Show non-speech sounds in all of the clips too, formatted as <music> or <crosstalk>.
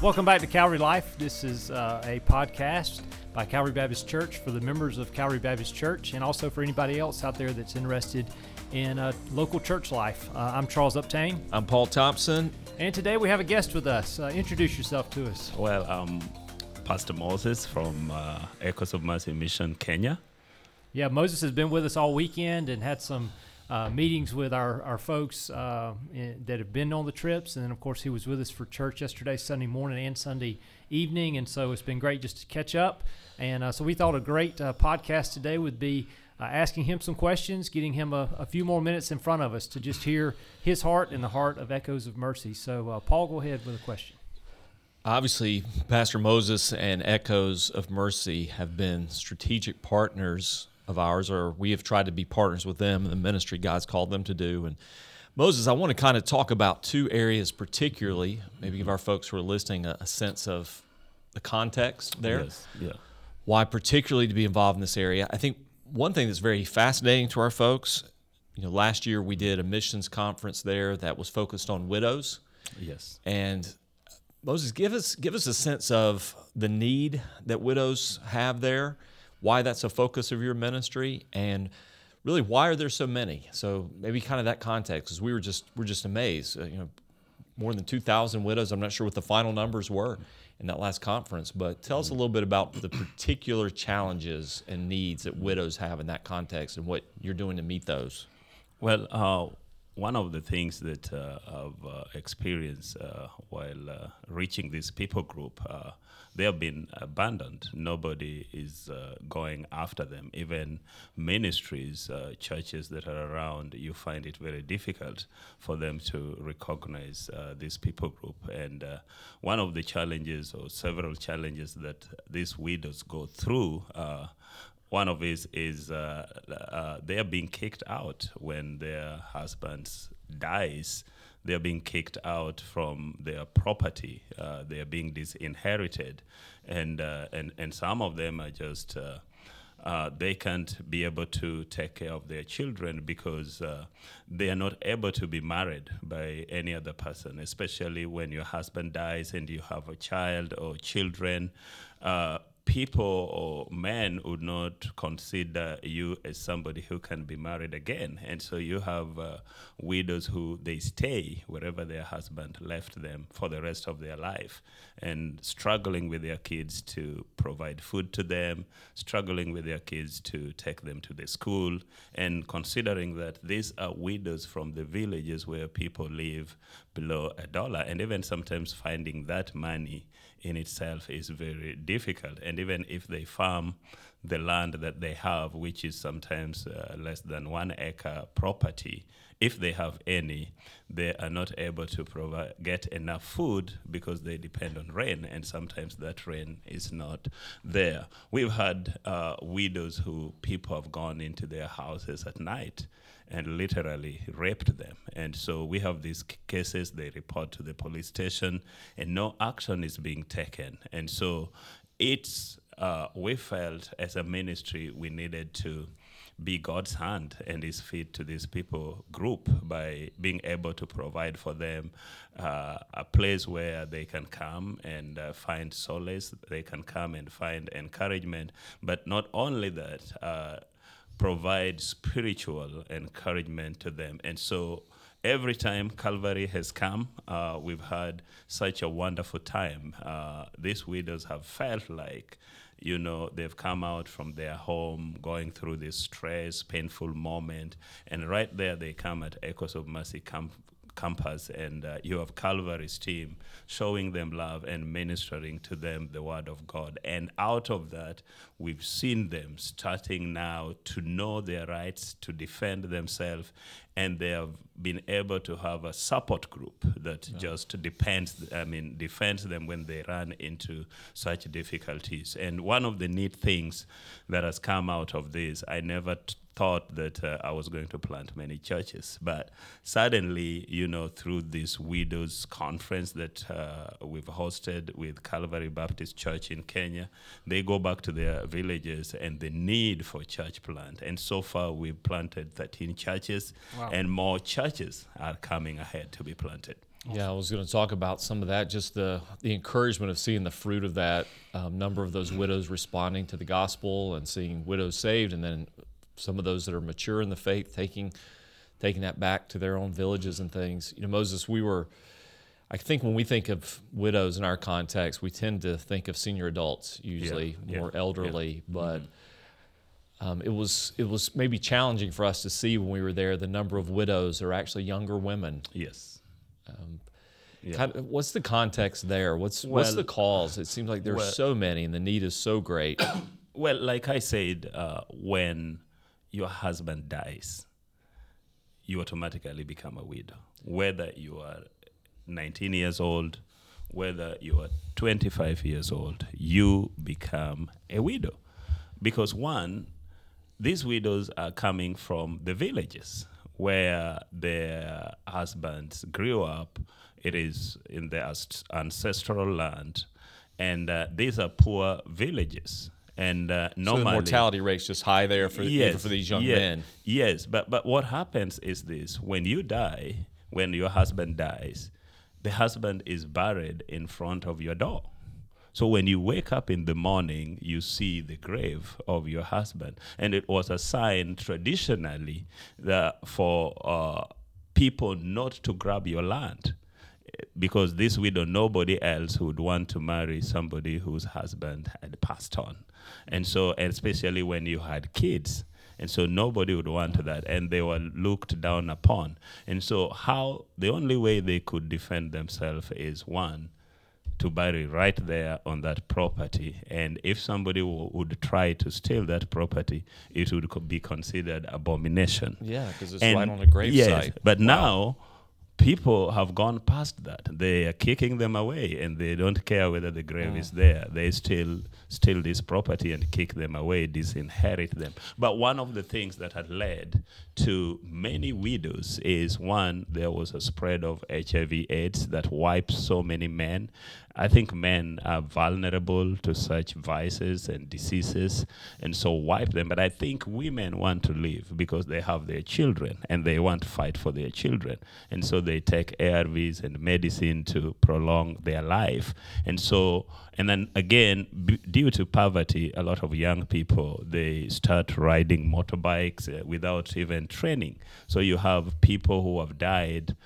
Welcome back to Calvary Life. This is uh, a podcast by Calvary Baptist Church for the members of Calvary Baptist Church and also for anybody else out there that's interested in uh, local church life. Uh, I'm Charles Uptain. I'm Paul Thompson. And today we have a guest with us. Uh, introduce yourself to us. Well, I'm Pastor Moses from uh, Echoes of Mercy Mission, Kenya. Yeah, Moses has been with us all weekend and had some uh, meetings with our, our folks uh, in, that have been on the trips. And then, of course, he was with us for church yesterday, Sunday morning, and Sunday evening. And so it's been great just to catch up. And uh, so we thought a great uh, podcast today would be uh, asking him some questions, getting him a, a, few more minutes in front of us to just hear his heart and the heart of Echoes of Mercy. So, uh, Paul, go ahead with a question. Obviously, Pastor Moses and Echoes of Mercy have been strategic partners of ours, or we have tried to be partners with them in the ministry God's called them to do. And Moses, I want to kind of talk about two areas particularly, maybe give our folks who are listening a, a sense of the context there. Yes, yeah. Why particularly to be involved in this area? I think one thing that's very fascinating to our folks, you know, last year we did a missions conference there that was focused on widows. Yes. And Moses, give us give us a sense of the need that widows have there why that's a focus of your ministry, and really why are there so many? So maybe kind of that context, because we were just we're just amazed. Uh, you know, more than two thousand widows. I'm not sure what the final numbers were in that last conference, but tell us a little bit about the particular challenges and needs that widows have in that context, and what you're doing to meet those. Well, uh, one of the things that uh, I've uh, experienced uh, while uh, reaching this people group they have been abandoned. Nobody is uh, going after them. Even ministries, uh, churches that are around, you find it very difficult for them to recognize uh, this people group. And uh, one of the challenges, or several challenges, that these widows go through uh, one of it is uh, they are being kicked out when their husbands dies they are being kicked out from their property. Uh, they are being disinherited, and uh, and and some of them are just. Uh, uh they can't be able to take care of their children because uh, they are not able to be married by any other person, especially when your husband dies and you have a child or children. Uh, people or men would not consider you as somebody who can be married again. And so you have uh, widows who they stay wherever their husband left them for the rest of their life and struggling with their kids to provide food to them, struggling with their kids to take them to the school, and considering that these are widows from the villages where people live below a dollar, and even sometimes finding that money in itself is very difficult. And even if they farm the land that they have, which is sometimes uh, less than one acre property, if they have any, they are not able to provide get enough food because they depend on rain, and sometimes that rain is not there. We've had uh, widows who people have gone into their houses at night and literally raped them. And so we have these cases, they report to the police station, and no action is being taken. And so it's, uh, we felt as a ministry we needed to be God's hand and His feet to these people group by being able to provide for them uh, a place where they can come and uh, find solace, they can come and find encouragement. But not only that, uh, provide spiritual encouragement to them. And so every time Calvary has come, uh, we've had such a wonderful time. Uh, these widows have felt like, you know, they've come out from their home, going through this stress, painful moment, and right there they come at Echoes of Mercy Camp campus and uh, you have Calvary's team showing them love and ministering to them the word of God. And out of that, we've seen them starting now to know their rights, to defend themselves, and they have been able to have a support group that yeah. just depends, I mean, defends them when they run into such difficulties. And one of the neat things that has come out of this, I never t- thought that uh, I was going to plant many churches. But suddenly, you know, through this widows conference that uh, we've hosted with Calvary Baptist Church in Kenya, they go back to their villages and the need for church plant. And so far, we've planted 13 churches, Wow. and more churches are coming ahead to be planted. Yeah, I was going to talk about some of that, just the the encouragement of seeing the fruit of that um, number of those widows responding to the gospel and seeing widows saved, and then some of those that are mature in the faith taking taking that back to their own villages and things. You know, Moses, we were. I think when we think of widows in our context, we tend to think of senior adults, usually yeah, more yeah. elderly, but. Um, it was it was maybe challenging for us to see when we were there the number of widows are actually younger women Yes. Yeah. Kind of- what's the context there? What's what's the cause? It seems like there's well- so many, and the need is so great. <coughs> Well, like I said, uh, when your husband dies, you automatically become a widow. Whether you are 19 years old, whether you are 25 years old, you become a widow. Because one, these widows are coming from the villages where their husbands grew up. It is in their ancestral land. And uh, these are poor villages. And uh, so the normally, mortality rate's just high there for even for these young yeah, men. Yes, but but what happens is this: when you die, when your husband dies, the husband is buried in front of your door. So when you wake up in the morning, you see the grave of your husband, and it was a sign traditionally that for uh, people not to grab your land because this widow, nobody else would want to marry somebody whose husband had passed on. And so, especially when you had kids. And so nobody would want that. And they were looked down upon. And so, how the only way they could defend themselves is one, to bury right there on that property. And if somebody w- would try to steal that property, it would co- be considered abomination. Yeah, because it's And- right on a grave yes, site. But Wow. now people have gone past that. They are kicking them away and they don't care whether the grave Mm. is there. They still steal this property and kick them away, disinherit them. But one of the things that had led to many widows is one, there was a spread of HIV AIDS that wiped so many men. I think men are vulnerable to such vices and diseases, and so wipe them. But I think women want to live because they have their children and they want to fight for their children. And so they take ARVs and medicine to prolong their life. And so, and then again, b- due to poverty, a lot of young people they start riding motorbikes uh, without even training. So you have people who have died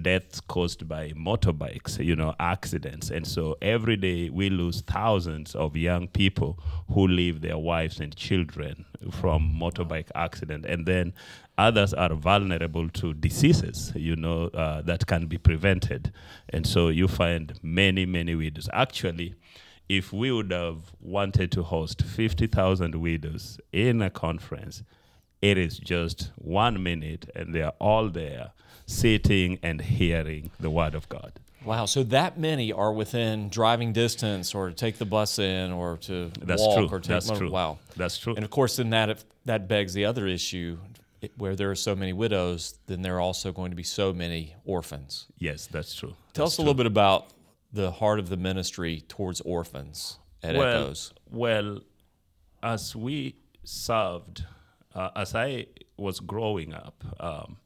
deaths caused by motorbikes, you know, accidents. And so every day we lose thousands of young people who leave their wives and children from motorbike accident. And then others are vulnerable to diseases, you know, uh, that can be prevented. And so you find many, many widows. Actually, if we would have wanted to host 50,000 widows in a conference, it is just one minute and they are all there sitting and hearing the word of God. Wow, so that many are within driving distance, or to take the bus in, or to That's walk, true. or take. That's true. Wow, That's true. and of course, then that if, that begs the other issue, it- where there are so many widows, then there are also going to be so many orphans. yes, that's true. Tell That's us a little bit about the heart of the ministry towards orphans at well, Echoes. Well, as we served, uh, as I was growing up, um,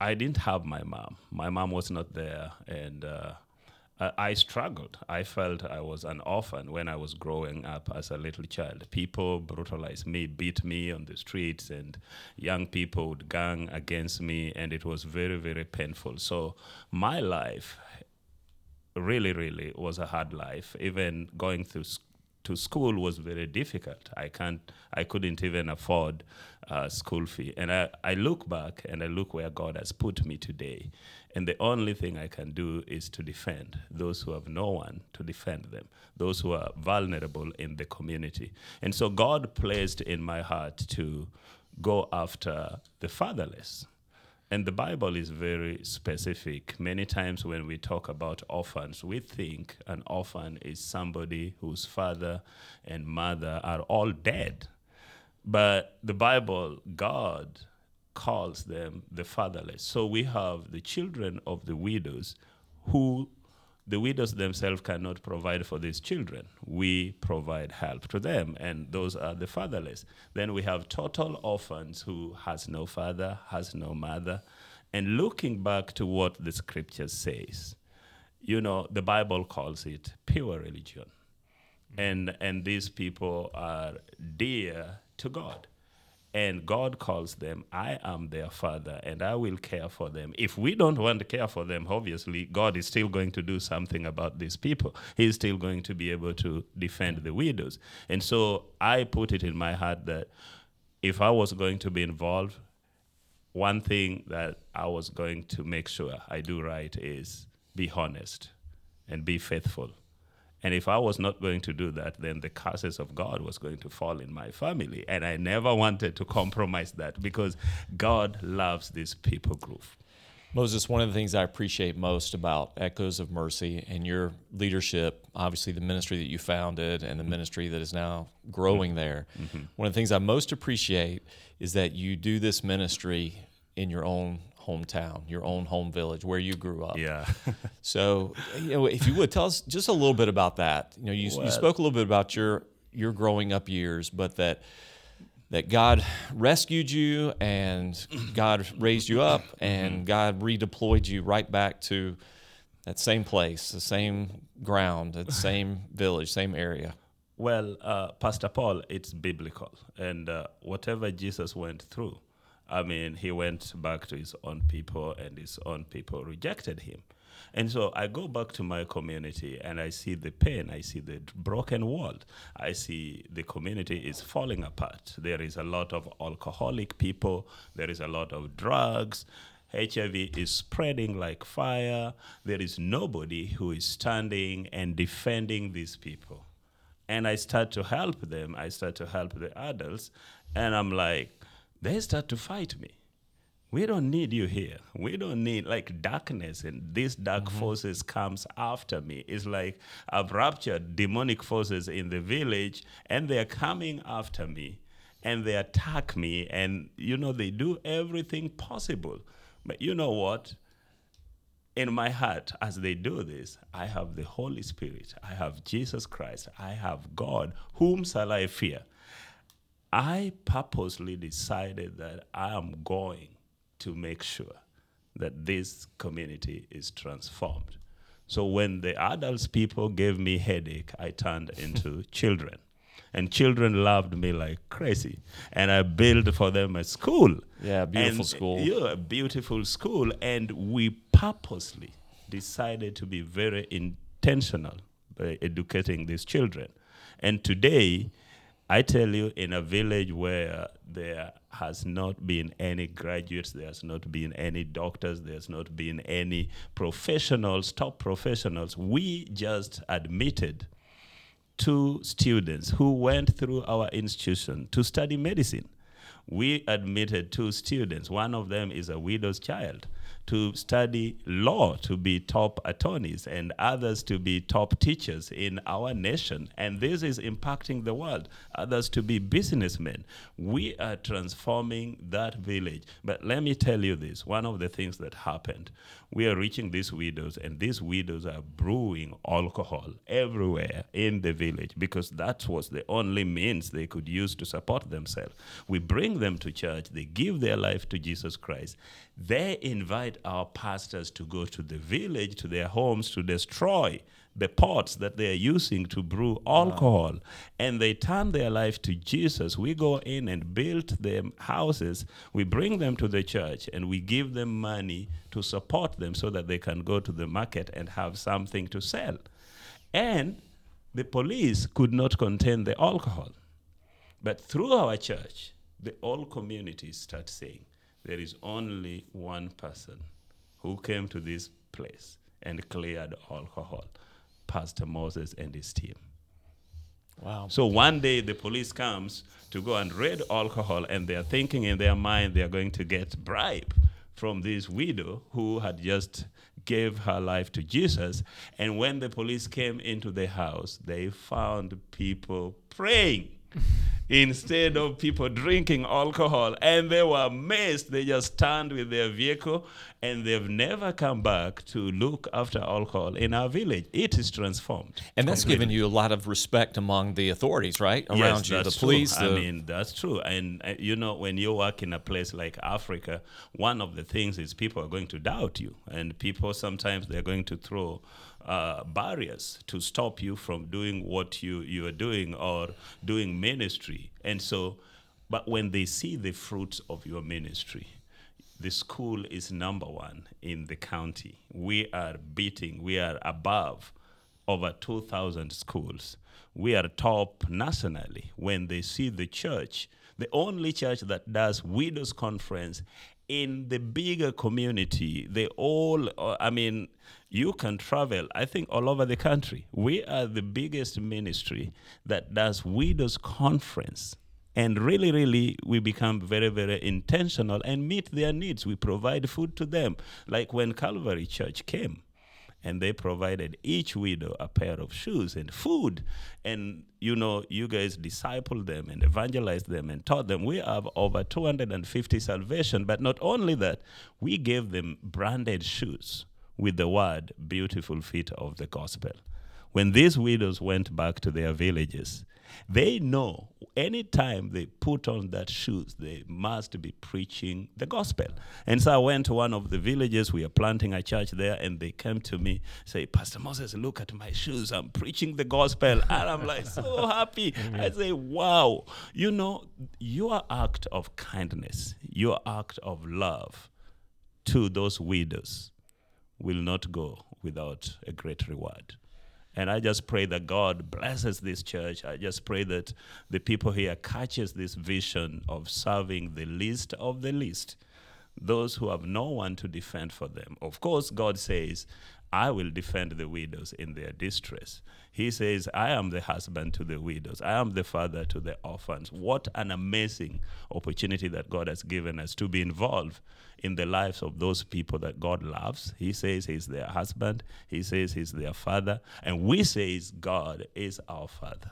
I didn't have my mom. My mom was not there, and uh, I, I struggled. I felt I was an orphan when I was growing up as a little child. People brutalized me, beat me on the streets, and young people would gang against me, and it was very, very painful. So my life really, really was a hard life. Even going through to school was very difficult. I can't, I couldn't even afford uh, school fee. And I, I look back and I look where God has put me today. And the only thing I can do is to defend those who have no one to defend them, those who are vulnerable in the community. And so God placed in my heart to go after the fatherless. And the Bible is very specific. Many times when we talk about orphans, we think an orphan is somebody whose father and mother are all dead. But the Bible, God calls them the fatherless. So we have the children of the widows who the widows themselves cannot provide for these children. We provide help to them, and those are the fatherless. Then we have total orphans who has no father, has no mother. And looking back to what the scripture says, you know, the Bible calls it pure religion. Mm-hmm. And, and these people are dear to God. And God calls them, I am their father, and I will care for them. If we don't want to care for them, obviously, God is still going to do something about these people. He's still going to be able to defend the widows. And so I put it in my heart that if I was going to be involved, one thing that I was going to make sure I do right is be honest and be faithful and if I was not going to do that, then the curses of God was going to fall in my family. And I never wanted to compromise that because God loves this people group. Moses, one of the things I appreciate most about Echoes of Mercy and your leadership, obviously the ministry that you founded and the ministry that is now growing mm-hmm. there, mm-hmm. one of the things I most appreciate is that you do this ministry in your own hometown, your own home village, where you grew up. Yeah. <laughs> so, you know, if you would tell us just a little bit about that. You know, you, you spoke a little bit about your your growing up years, but that that God rescued you and God raised you up and mm-hmm. God redeployed you right back to that same place, the same ground, the <laughs> same village, same area. Well, uh, Pastor Paul, it's biblical, and uh, whatever Jesus went through, I mean, he went back to his own people, and his own people rejected him. And so I go back to my community and I see the pain, I see the broken world, I see the community is falling apart. There is a lot of alcoholic people, there is a lot of drugs. HIV is spreading like fire. There is nobody who is standing and defending these people. And I start to help them, I start to help the adults, and I'm like, they start to fight me. We don't need you here. We don't need like darkness and these dark mm-hmm. forces comes after me. It's like I've raptured demonic forces in the village and they're coming after me and they attack me and you know they do everything possible. But you know what? in my heart, as they do this, I have the Holy Spirit, I have Jesus Christ, I have God. Whom shall I fear? I purposely decided that I am going to make sure that this community is transformed. So when the adults people gave me headache, I turned <laughs> into children. And children loved me like crazy. And I built for them a school. Yeah, beautiful and, school. Yeah, a beautiful school. And we purposely decided to be very intentional by educating these children. And today, I tell you, in a village where there has not been any graduates, there has not been any doctors, there's not been any professionals, top professionals, we just admitted two students who went through our institution to study medicine. We admitted two students. One of them is a widow's child to study law to be top attorneys and others to be top teachers in our nation. And this is impacting the world, others to be businessmen. We are transforming that village. But let me tell you this one of the things that happened we are reaching these widows, and these widows are brewing alcohol everywhere in the village because that was the only means they could use to support themselves. We bring them to church, they give their life to Jesus Christ. They invite our pastors to go to the village, to their homes, to destroy the pots that they are using to brew alcohol wow. and they turn their life to Jesus. We go in and build them houses, we bring them to the church, and we give them money to support them so that they can go to the market and have something to sell. And the police could not contain the alcohol. But through our church, the whole community start saying, there is only one person who came to this place and cleared alcohol. Pastor Moses and his team. Wow. So one day the police comes to go and raid alcohol and they're thinking in their mind they're going to get bribe from this widow who had just gave her life to Jesus. And when the police came into the house, they found people praying instead of people drinking alcohol. And they were amazed. They just turned with their vehicle and they've never come back to look after alcohol in our village. It is transformed. And that's completely. given you a lot of respect among the authorities, right? Around yes, you, the police. The- I mean, that's true. And uh, you know, when you work in a place like Africa, one of the things is people are going to doubt you, and people sometimes they're going to throw uh, barriers to stop you from doing what you you are doing or doing ministry. And so, but when they see the fruits of your ministry, the school is number one in the county. We are beating, we are above over 2,000 schools. We are top nationally when they see the church, the only church that does widows conference in the bigger community. They all, uh, I mean, you can travel, I think, all over the country. We are the biggest ministry that does widows conference. And really really we become very very intentional and meet their needs. We provide food to them. Like when calvary church came and they provided each widow a pair of shoes and food. And you know you guys discipled them and evangelized them and taught them. We have over 250 salvation. But not only that we gave them branded shoes with the word beautiful feet of the gospel when these widows went back to their villages, they know anytime they put on that shoes, they must be preaching the gospel. And so I went to one of the villages. We are planting a church there, and they came to me, say, Pastor Moses, look at my shoes. I'm preaching the gospel. <laughs> And I'm like, so happy. Mm-hmm. I say, wow. You know, your act of kindness, your act of love to those widows will not go without a great reward. And I just pray that God blesses this church. I just pray that the people here catches this vision of serving the least of the least, those who have no one to defend for them. Of course, God says, I will defend the widows in their distress. He says, I am the husband to the widows. I am the father to the orphans. What an amazing opportunity that God has given us to be involved in the lives of those people that God loves. He says He's their husband, He says He's their father, and we says God is our father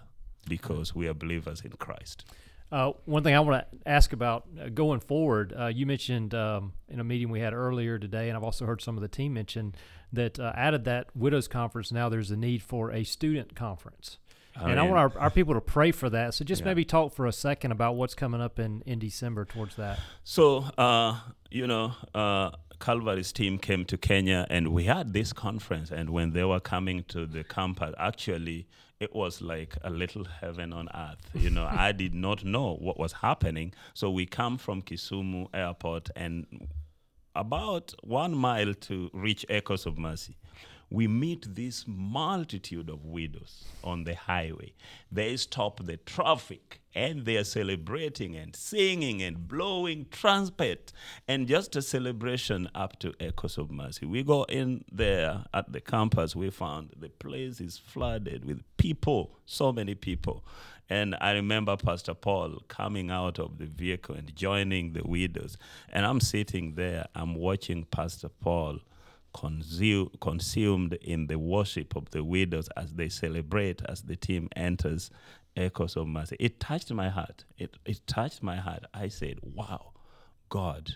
because we are believers in Christ. Uh, one thing I want to ask about uh, going forward, uh, you mentioned um, in a meeting we had earlier today, and I've also heard some of the team mention that uh, out of that widows conference now there's a need for a student conference. and I want our, our people to pray for that. So just Yeah. maybe talk for a second about what's coming up in, in December towards that. So, uh, you know, uh, Calvary's team came to Kenya and we had this conference. And when they were coming to the campus, actually, it was like a little heaven on earth. You know, I <laughs> did not know what was happening. So we come from Kisumu airport and about one mile to reach Echoes of Mercy, we meet this multitude of widows on the highway. They stop the traffic and they are celebrating and singing and blowing trumpet and just a celebration up to Echoes of Mercy. We go in there at the campus, we found the place is flooded with people, so many people. And I remember Pastor Paul coming out of the vehicle and joining the widows. And I'm sitting there, I'm watching Pastor Paul consume, consumed in the worship of the widows as they celebrate, as the team enters Echoes of Mercy. It touched my heart. It, it touched my heart. I said, Wow, God,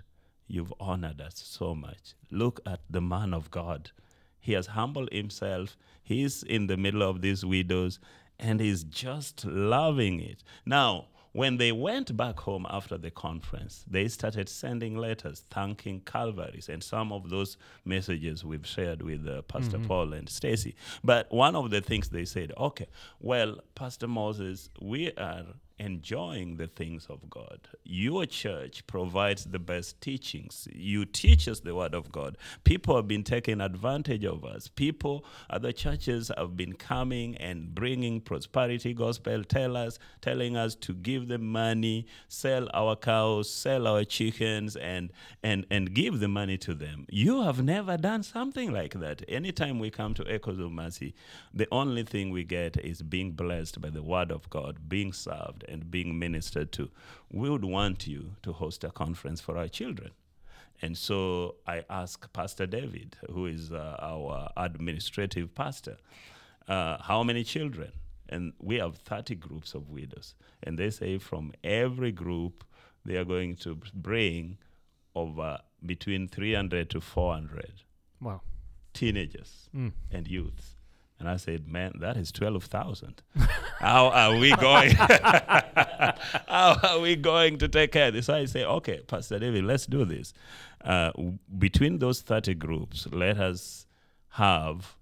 you've honored us so much. Look at the man of God. He has humbled himself. He's in the middle of these widows and he's just loving it. Now, when they went back home after the conference, they started sending letters thanking Calvaries, and some of those messages we've shared with uh, Pastor Paul and Stacy. But one of the things they said, okay, well, Pastor Moses, we are enjoying the things of God. Your church provides the best teachings. You teach us the word of God. People have been taking advantage of us. People, other churches have been coming and bringing prosperity gospel, tell us, telling us to give them money, sell our cows, sell our chickens, and and and give the money to them. You have never done something like that. Anytime we come to Echoes of Mercy, the only thing we get is being blessed by the word of God, being served and being ministered to. We would want you to host a conference for our children. And so I asked Pastor David, who is uh, our administrative pastor, uh, how many children? and we have 30 groups of widows. And they say from every group, they are going to bring over between 300 to 400 Wow. teenagers Mm. and youths. And I said, man, that is 12,000. How are we going? <laughs> How are we going to take care of this? So I say, okay, Pastor David, let's do this. Uh, between those 30 groups, let us have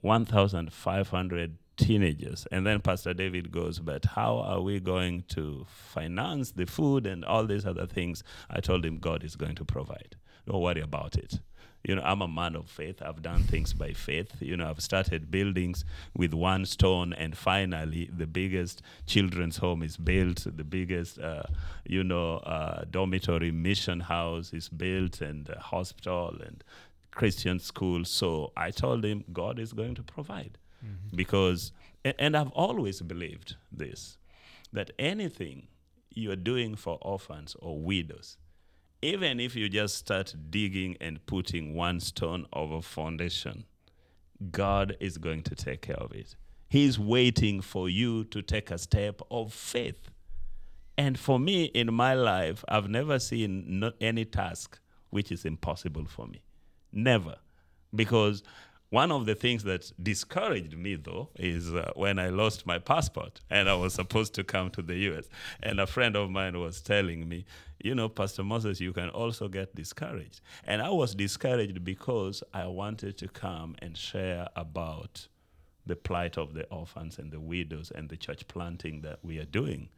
1,500 teenagers. And then Pastor David goes, but how are we going to finance the food and all these other things? I told him, God is going to provide. Don't worry about it. You know, I'm a man of faith. I've done things by faith. You know, I've started buildings with one stone, and finally, the biggest children's home is built. The biggest, uh, you know, uh, dormitory mission house is built, and hospital and Christian school. So I told him, God is going to provide, because, a- and I've always believed this, that anything you are doing for orphans or widows, even if you just start digging and putting one stone over foundation, God is going to take care of it. He's waiting for you to take a step of faith. And for me in my life, I've never seen any task which is impossible for me. Never. Because one of the things that discouraged me, though, is uh, when I lost my passport and I was supposed to come to the US. And a friend of mine was telling me, you know, Pastor Moses, you can also get discouraged. And I was discouraged because I wanted to come and share about the plight of the orphans and the widows and the church planting that we are doing.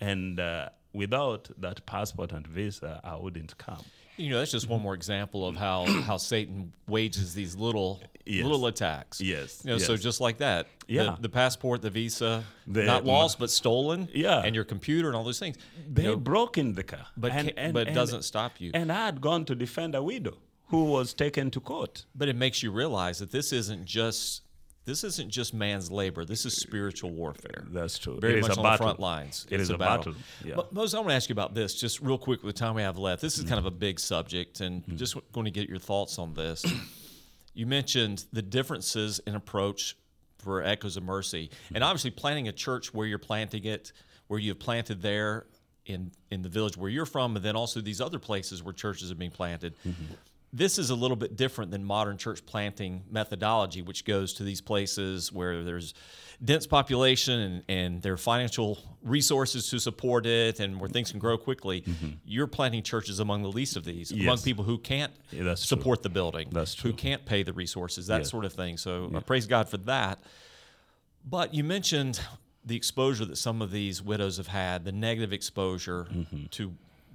And uh, without that passport and visa, I wouldn't come. You know, that's just one more example of how <coughs> how Satan wages these little Yes. little attacks. Yes, You know, so just like that. the- Yeah. The, passport, the visa, The- not lost but stolen. Yeah. And your computer and all those things. They You know, broke in the car. but and, and- but it and- doesn't stop you. And I had gone to defend a widow who was taken to court. But it makes you realize that this isn't just this isn't just man's labor. This is spiritual warfare. That's true. Very It much a on battle. the front lines. It It's is a battle, yeah. But Moses, I want to ask you about this just real quick with the time we have left. This is mm-hmm. kind of a big subject, and Mm-hmm. just going to get your thoughts on this. <clears throat> you mentioned the differences in approach for Echoes of Mercy, and mm-hmm. obviously planting a church where you're planting it, where you've planted there in in the village where you're from, and then also these other places where churches are being planted. Mm-hmm. This is a little bit different than modern church planting methodology, which goes to these places where there's dense population and, and there are financial resources to support it and where things can grow quickly. You're planting churches among the least of these, among people who can't Yeah, that's true. support the building, That's who can't pay the resources, that Yes. sort of thing. So I praise God for that. But you mentioned the exposure that some of these widows have had, the negative exposure Mm-hmm. to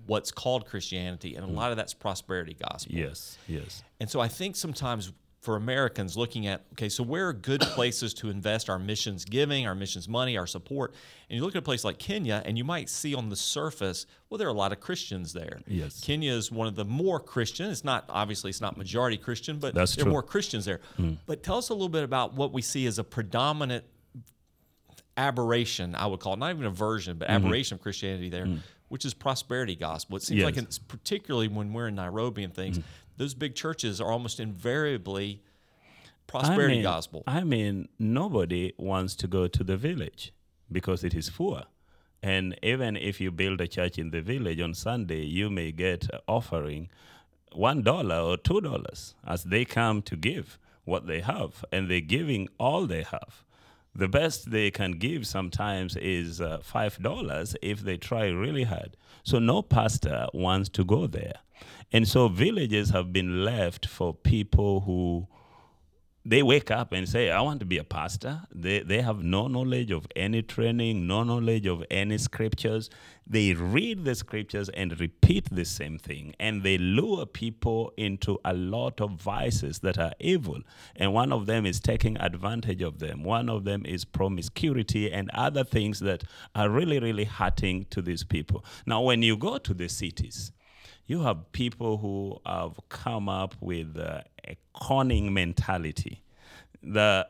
what's called Christianity, and a mm. lot of that's prosperity gospel. Yes, yes. And so I think sometimes for Americans looking at, okay, so where are good <coughs> places to invest our missions giving, our missions money, our support? And you look at a place like Kenya, and you might see on the surface, well, there are a lot of Christians there. Yes. Kenya is one of the more Christian. It's not, obviously, it's not majority Christian, but That's there are more Christians there. Mm. But tell us a little bit about what we see as a predominant aberration, I would call it, not even a version, but mm-hmm. aberration of Christianity there, mm. Which is prosperity gospel. It seems like Yes. it's particularly when we're in Nairobi and things, mm. those big churches are almost invariably prosperity I mean, gospel. I mean, nobody wants to go to the village because it is poor. And even if you build a church in the village on Sunday, you may get offering one dollar or two dollars as they come to give what they have, and they're giving all they have. The best they can give sometimes is uh, five dollars if they try really hard. So no pastor wants to go there, and so villages have been left for people who they wake up and say, I want to be a pastor. They, they have no knowledge of any training, no knowledge of any scriptures. They read the scriptures and repeat the same thing. And they lure people into a lot of vices that are evil. And one of them is taking advantage of them. One of them is promiscuity and other things that are really, really hurting to these people. Now, when you go to the cities, you have people who have come up with uh, a conning mentality. The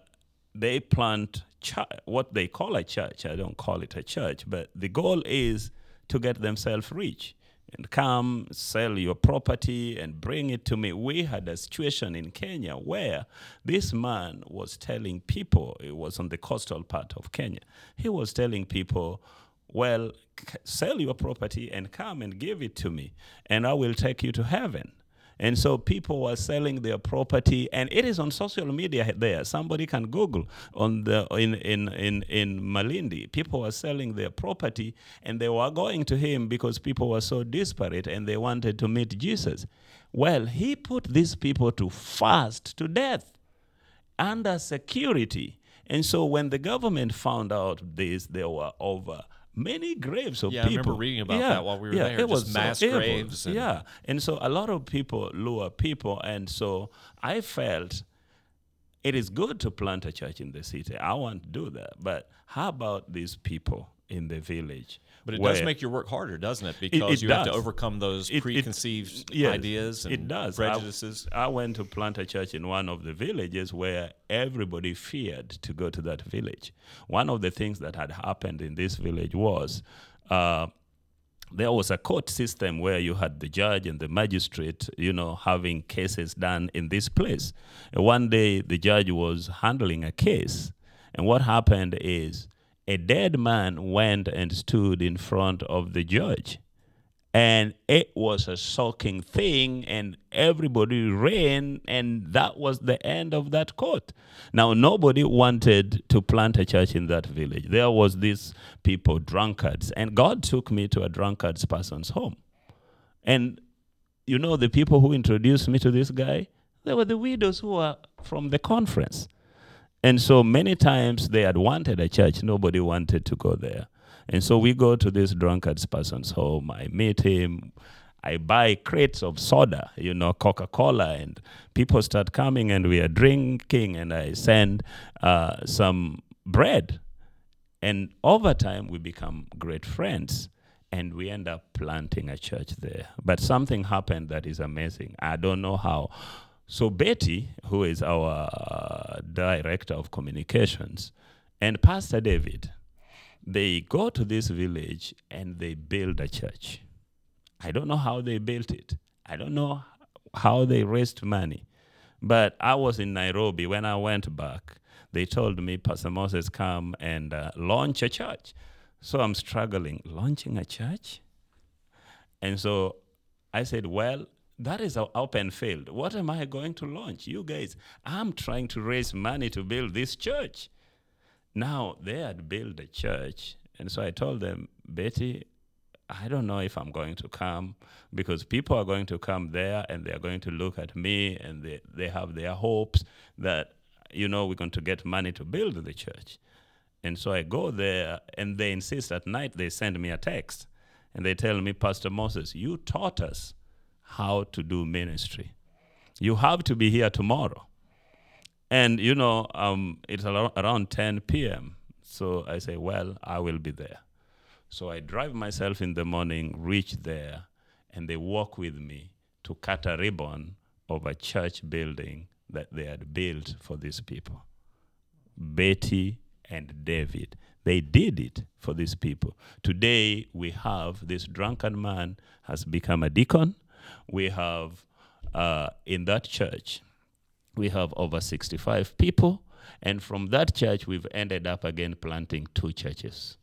they plant ch- what they call a church. I don't call it a church, but the goal is to get themselves rich. and come sell your property and bring it to me. We had a situation in Kenya where this man was telling people, it was on the coastal part of Kenya, he was telling people, well, sell your property and come and give it to me, and I will take you to heaven. And so people were selling their property, and it is on social media there. Somebody can Google on the in in in in Malindi. People were selling their property, and they were going to him because people were so desperate and they wanted to meet Jesus. Well, he put these people to fast to death under security. And so when the government found out this, there were over many graves of Yeah, I people. remember reading about that while we were there, It just was mass so graves and- yeah, and so a lot of people lure people, and so I felt it is good to plant a church in the city. I want to do that, but how about these people in the village? But it does make your work harder, doesn't it? Because it you have to overcome those It- it- preconceived yes, ideas and it does. prejudices. I, I went to plant a church in one of the villages where everybody feared to go to that village. One of the things that had happened in this village was uh, there was a court system where you had the judge and the magistrate, you know, having cases done in this place. And one day the judge was handling a case, and what happened is a dead man went and stood in front of the judge. And it was a shocking thing and everybody ran and that was the end of that court. Now nobody wanted to plant a church in that village. There was these people drunkards and god took me to a drunkards person's home. And you know the people who introduced me to this guy? They were the widows who were from the conference and so many times they had wanted a church, nobody wanted to go there. And so we go to this drunkard's person's home. I meet him. I buy crates of soda, you know, Coca Cola, and people start coming and we are drinking. And I send uh, some bread. And over time, we become great friends and we end up planting a church there. But something happened that is amazing. I don't know how. So, Betty, who is our uh, director of communications, and Pastor David, they go to this village and they build a church. I don't know how they built it. I don't know how they raised money. But I was in Nairobi when I went back. They told me, Pastor Moses, come and uh, launch a church. So I'm struggling. Launching a church? And so I said, Well, that is an open field. What am I going to launch? You guys, I'm trying to raise money to build this church. Now they had built a church. And so I told them, Betty, I don't know if I'm going to come because people are going to come there and they're going to look at me and they, they have their hopes that, you know, we're going to get money to build the church. And so I go there and they insist at night, they send me a text and they tell me, Pastor Moses, you taught us how to do ministry. You have to be here tomorrow. And, you know, um, it's around 10 p.m. So I say, well, I will be there. So I drive myself in the morning, reach there, and they walk with me to cut a ribbon of a church building that they had built for these people. Betty and David, they did it for these people. Today we have this drunken man has become a deacon. We have uh, in that church, we have over 65 people. And from that church, we've ended up again planting two churches.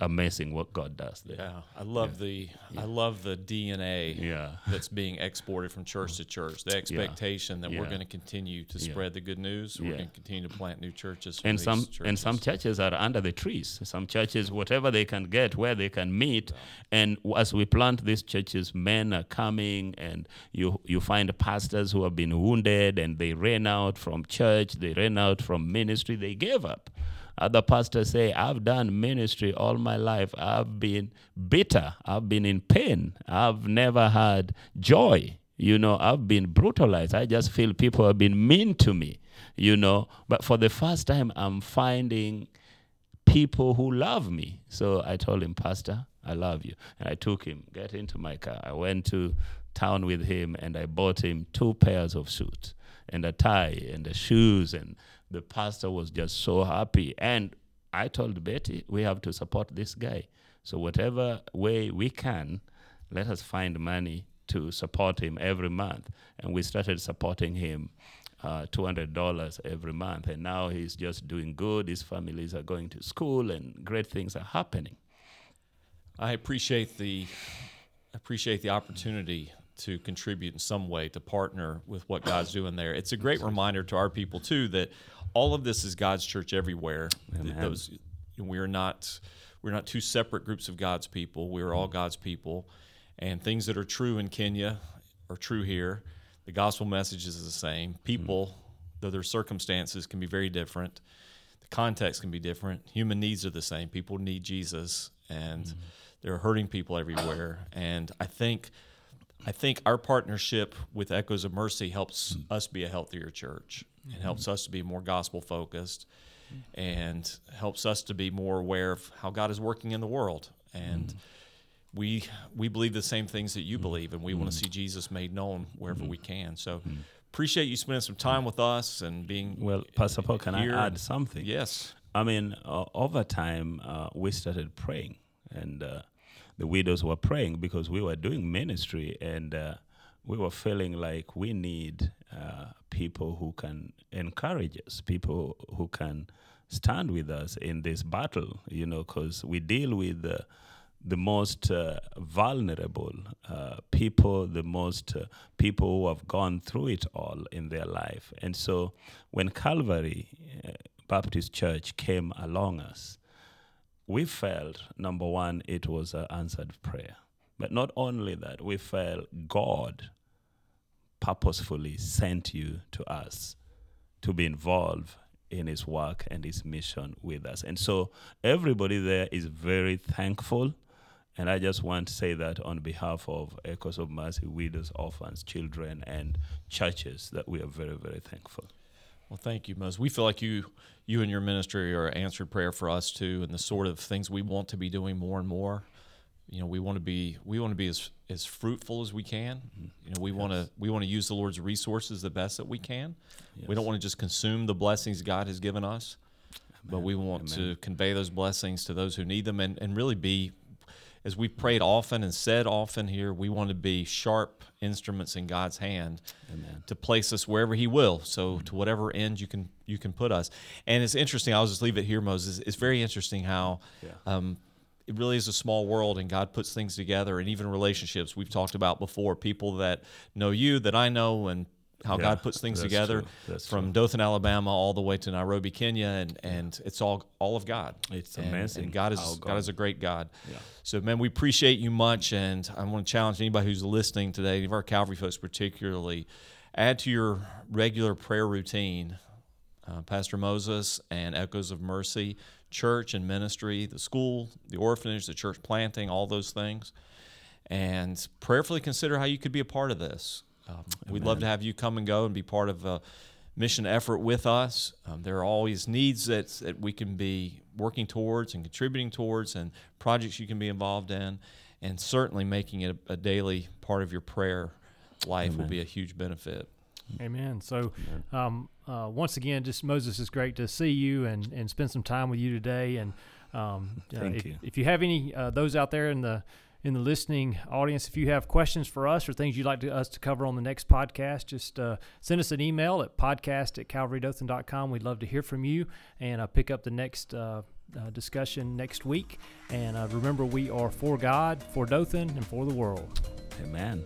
Amazing what God does there. Yeah, I love the I love the DNA Yeah. that's being exported from church to church. The expectation that we're going to continue to Yeah. spread the good news. We're Yeah. going to continue to plant new churches. and some churches. and some churches are under the trees some churches whatever they can get where they can meet and as we plant these churches men are coming and you you find pastors who have been wounded and they ran out from church they ran out from ministry they gave up other pastors say i've done ministry all my life. I've been bitter. I've been in pain. I've never had joy. You know i've been brutalized. I just feel people have been mean to me you know. But for the first time i'm finding people who love me. So i told him pastor i love you. And i took him get into my car. I went to town with him and i bought him two pairs of suits and a tie and the shoes and the pastor was just so happy and i told betty we have to support this guy so whatever way we can let us find money to support him every month. And we started supporting him uh, $200 every month. And now he's just doing good. His families are going to school and great things are happening. I appreciate the appreciate the opportunity to contribute in some way to partner with what God's doing there. It's a great reminder to our people too that all of this is God's church everywhere. Amen. Those we're not we're not two separate groups of God's people. We're all God's people, and things that are true in Kenya are true here. The gospel message is the same. People, mm. though their circumstances can be very different, the context can be different. Human needs are the same. People need Jesus, and mm. there are hurting people everywhere. And I think, I think our partnership with Echoes of Mercy helps us be a healthier church and helps us to be more gospel focused, and helps us to be more aware of how God is working in the world. And we we believe the same things that you believe, and we want to see Jesus made known wherever we can. So. Appreciate you spending some time with us and being Well, Pastor Paul, can I add something? Yes. I mean, uh, over time, uh, we started praying, and uh, the widows were praying because we were doing ministry, and uh, we were feeling like we need uh, people who can encourage us, people who can stand with us in this battle, you know, because we deal with uh, the most uh, vulnerable uh, people, the most uh, people who have gone through it all in their life. And so when Calvary Baptist Church came along us, we felt, number one, it was an answered prayer. But not only that, we felt God purposefully sent you to us to be involved in his work and his mission with us. And so everybody there is very thankful. And I just want to say that on behalf of Echoes of Mercy, widows, orphans, children, and churches, that we are very, very thankful. Well, thank you, Moses. We feel like you, you and your ministry are answered prayer for us too, and the sort of things we want to be doing more and more. You know, we want to be we want to be as as fruitful as we can. Mm-hmm. You know, we want to we want to use the Lord's resources the best that we can. We don't want to just consume the blessings God has given us, but we want to convey those blessings to those who need them, and and really be. As we've prayed often and said often here, we want to be sharp instruments in God's hand Amen. to place us wherever He will. So to whatever end you can you can put us. And it's interesting. I'll just leave it here, Moses. It's very interesting how Yeah. um, it really is a small world, and God puts things together, and even relationships we've talked about before. People that know you, that I know, and how Yeah, God puts things together from true. Dothan, Alabama, all the way to Nairobi, Kenya, and and it's all all of God. It's And- amazing And God is God. God- is a great God. Yeah. So, man, we appreciate you much, and I want to challenge anybody who's listening today, any of our Calvary folks particularly, add to your regular prayer routine. Uh, Pastor Moses and Echoes of Mercy, church and ministry, the school, the orphanage, the church planting, all those things, and prayerfully consider how you could be a part of this. Um, we'd love to have you come and go and be part of a mission effort with us. Um, there are always needs that, that we can be working towards and contributing towards, and projects you can be involved in, and certainly making it a, a daily part of your prayer life will be a huge benefit. Amen. So, um, uh, once again, just Moses, it's great to see you and, and spend some time with you today. And um, uh, Thank if, you. if you have any uh, those out there in the in the listening audience, if you have questions for us or things you'd like to, us to cover on the next podcast, just uh, send us an email at podcast at calvarydothan.com. We'd love to hear from you and uh, pick up the next uh, uh discussion next week. And uh, remember, we are for God, for Dothan, and for the world. Amen.